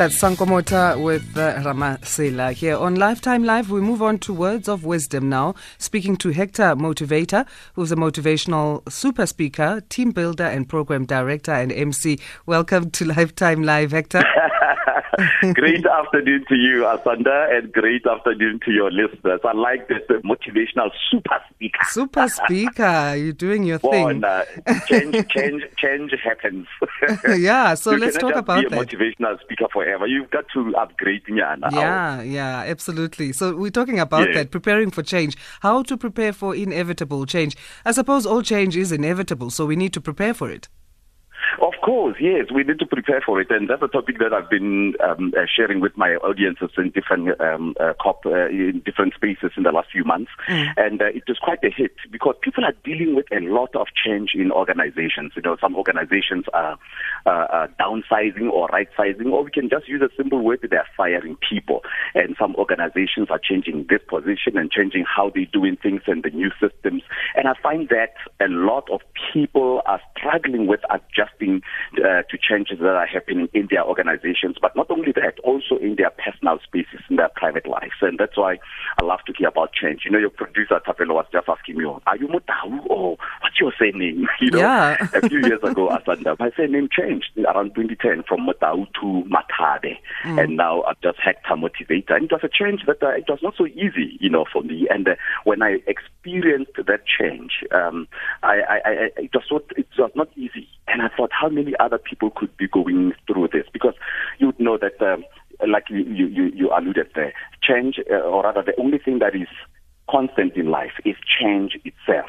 That's Sankomota with uh, Ramasela here on Lifetime Live. We move on to words of wisdom now, speaking to Hector Motivator, who's a motivational super speaker, team builder, and program director and MC. Welcome to Lifetime Live, Hector. great afternoon to you, Asanda, and great afternoon to your listeners. I like this motivational super speaker. Super speaker, you're doing your thing. uh, change, change, change happens. yeah, so you let's talk about be a that. motivational speaker forever. You've got to upgrade, Nyana. Yeah, yeah, absolutely. So we're talking about that, preparing for change, how to prepare for inevitable change. I suppose all change is inevitable, so we need to prepare for it. Of course, yes, we need to prepare for it, and that's a topic that I've been um, uh, sharing with my audiences in different um, uh, cop uh, in different spaces in the last few months, and uh, it was quite a hit because people are dealing with a lot of change in organizations. You know, some organizations are uh, uh, downsizing or right sizing, or we can just use a simple word: they are firing people, and some organizations are changing this position and changing how they're doing things and the new systems, and I find that a lot of people are struggling with adjusting uh, to changes that are happening in their organizations, but not only that, also in their personal spaces, in their private lives. And that's why I love to hear about change. You know, your producer, Tapelo, was just asking me, are you Mutau? Or what's your surname? You know, Yeah. a few years ago, Asanda, my surname changed around 2010 from Mutau to Matabe. And now I'm just Hector Motivator. And it was a change that uh, it was not so easy, you know, for me. And uh, when I experienced that change, um, I, I, I, it, was not, it was not easy. And I thought, how many other people could be going through this? Because you would know that, um, like you, you, you alluded there, change, uh, or rather, the only thing that is constant in life is change itself.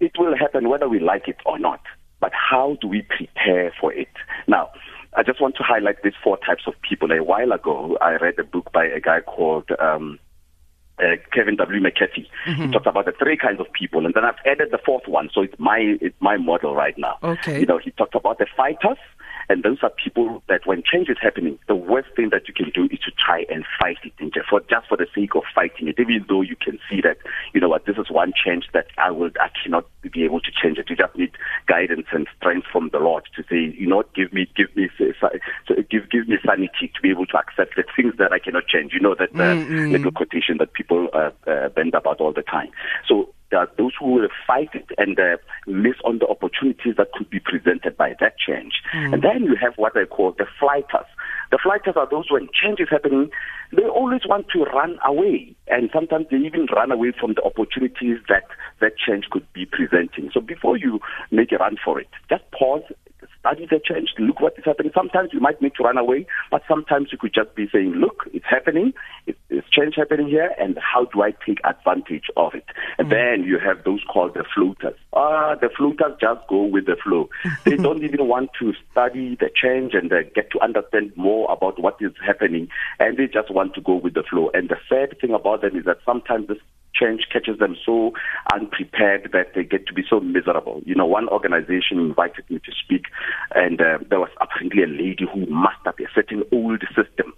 It will happen whether we like it or not. But how do we prepare for it? Now, I just want to highlight these four types of people. A while ago, I read a book by a guy called um, uh, Kevin W. McCarthy. He talks about the three kinds of people, and then I've added the fourth one. So it's my it's my model right now. Okay. You know, he talked about the fighters, and those are people that when change is happening, the worst thing that you can do is to try and fight it, just for just for the sake of fighting it, even though you can see that you know what this is one change that I will I cannot be able to change it. You just need guidance and strength from the Lord to say, you know, give me give me give give me sanity to be able to accept the things that I cannot change. You know that uh, little quotation that people uh, uh, bend about all the time. So there are those who will fight it and uh, miss on the opportunities that could be presented by that change. And then you have what I call the flighters. The flighters are those when change is happening, they always want to run away. And sometimes they even run away from the opportunities that that change could be presenting. So before you make a run for it, just pause, study the change, look what is happening. Sometimes you might need to run away, but sometimes you could just be saying, look, it's happening, it's change happening here, and how do I take advantage of it? And then you have those called the floaters. Ah, the floaters just go with the flow. they don't even want to study the change and uh, get to understand more about what is happening, and they just want to go with the flow. And the sad thing about them is that sometimes this change catches them so unprepared that they get to be so miserable. You know, one organization invited me to speak, and uh, there was apparently a lady who must mastered a certain old system.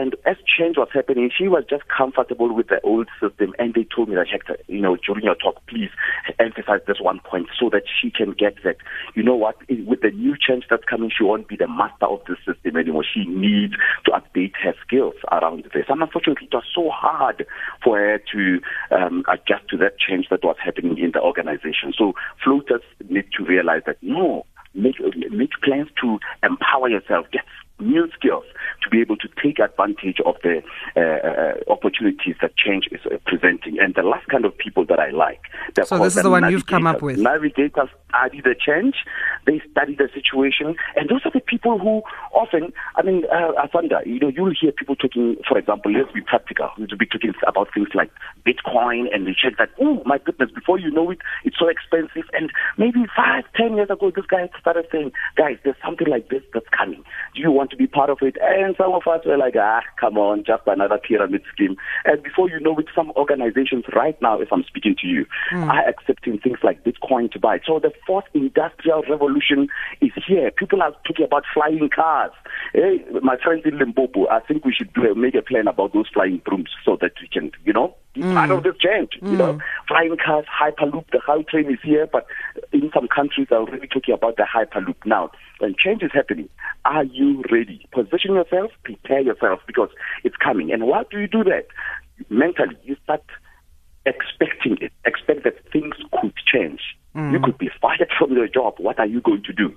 And as change was happening, she was just comfortable with the old system. And they told me that, Hector, you know, during your talk, please emphasize this one point so that she can get that, you know what, with the new change that's coming, she won't be the master of the system anymore. She needs to update her skills around this. And unfortunately, it was so hard for her to um, adjust to that change that was happening in the organization. So floaters need to realize that, no, make, make plans to empower yourself, get new skills to be able to take advantage of the uh, uh, opportunities that change is uh, presenting. And the last kind of people that I like, they're So this is the one you've come up with. Navigators study the change, they study the situation, and those are the people who often, I mean, uh, Asanda, you know, you'll hear people talking, for example, let's be practical, we'll be talking about things like Bitcoin, and they check that, oh my goodness, before you know it, it's so expensive, and maybe five, ten years ago, this guy started saying, guys, there's something like this that's coming. Do you want to be part of it? And some of us were like, ah, come on, just another pyramid scheme. And before you know it, some organizations right now, if I'm speaking to you, are accepting things like Bitcoin to buy. So the fourth industrial revolution is here. People are talking about flying cars. Hey, my friends in Limpopo, I think we should do make a plan about those flying brooms so that we can, you know, be mm. part of this change. Mm. You know, mm. flying cars, hyperloop, the Gautrain is here, but in some countries are already talking about the hyperloop now. When change is happening, are you ready? Position yourself, prepare yourself because it's coming. And why do you do that? Mentally, you start expecting it. Expect that things could change. Mm. You could be fired from your job. What are you going to do?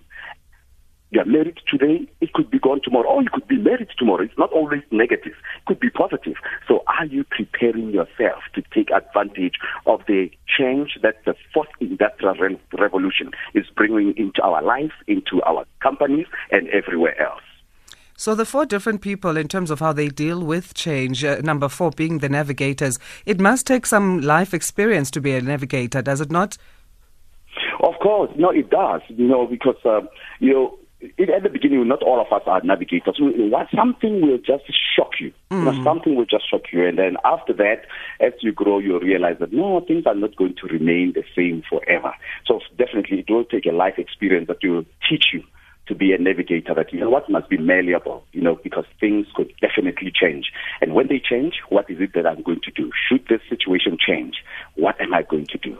You are married today, it could be gone tomorrow, or you could be married tomorrow. It's not always negative, it could be positive. So, are you preparing yourself to take advantage of the change that the fourth industrial re- revolution is bringing into our lives, into our companies, and everywhere else? So, the four different people, in terms of how they deal with change, uh, number four being the navigators, it must take some life experience to be a navigator, does it not? Of course, no, it does. You know, because uh, you know it, at the beginning, not all of us are navigators. What something will just shock you. Mm. you know, mm. something will just shock you, and then after that, as you grow, you realize that no, things are not going to remain the same forever. So definitely, it will take a life experience that will teach you to be a navigator that you know what must be malleable, you know, because things could definitely change. And when they change, what is it that I'm going to do? Should this situation change, what am I going to do?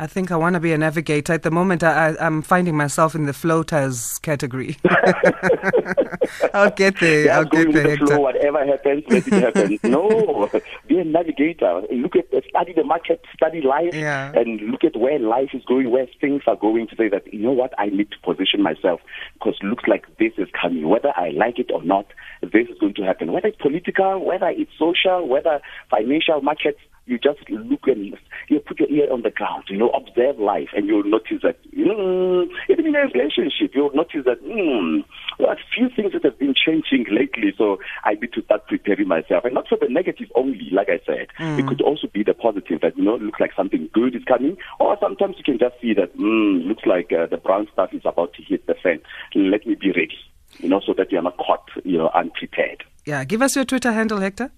I think I want to be a navigator. At the moment, I, am finding myself in the floaters category. I'll get there. Yeah, I'll get there. The flow, whatever happens, let it happen. no, be a navigator. Look at, study the market, study life, yeah. and look at where life is going, where things are going. To say that you know what, I need to position myself because looks like this is coming. Whether I like it or not, this is going to happen. Whether it's political, whether it's social, whether financial markets you just look and you put your ear on the ground, you know, observe life, and you'll notice that, mm, even in a relationship, you'll notice that, mm, well, a few things that have been changing lately, so I need to start preparing myself. And not for the negative only, like I said. Mm. It could also be the positive that, you know, looks like something good is coming, or sometimes you can just see that, mm, looks like uh, the brown stuff is about to hit the fan. Let me be ready, you know, so that you're not caught, you know, unprepared. Yeah, give us your Twitter handle, Hector.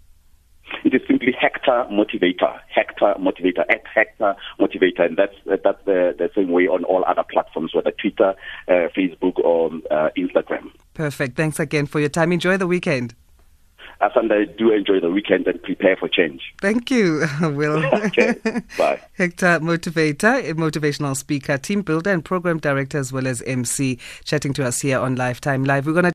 It is simply Hector Motivator, Hector Motivator, at Hector Motivator, and that's that's the, the same way on all other platforms, whether Twitter, uh, Facebook, or uh, Instagram. Perfect. Thanks again for your time. Enjoy the weekend. Asanda, do enjoy the weekend and prepare for change. Thank you, Will. okay, bye. Hector Motivator, a motivational speaker, team builder, and program director, as well as MC, chatting to us here on Lifetime Live. We're going to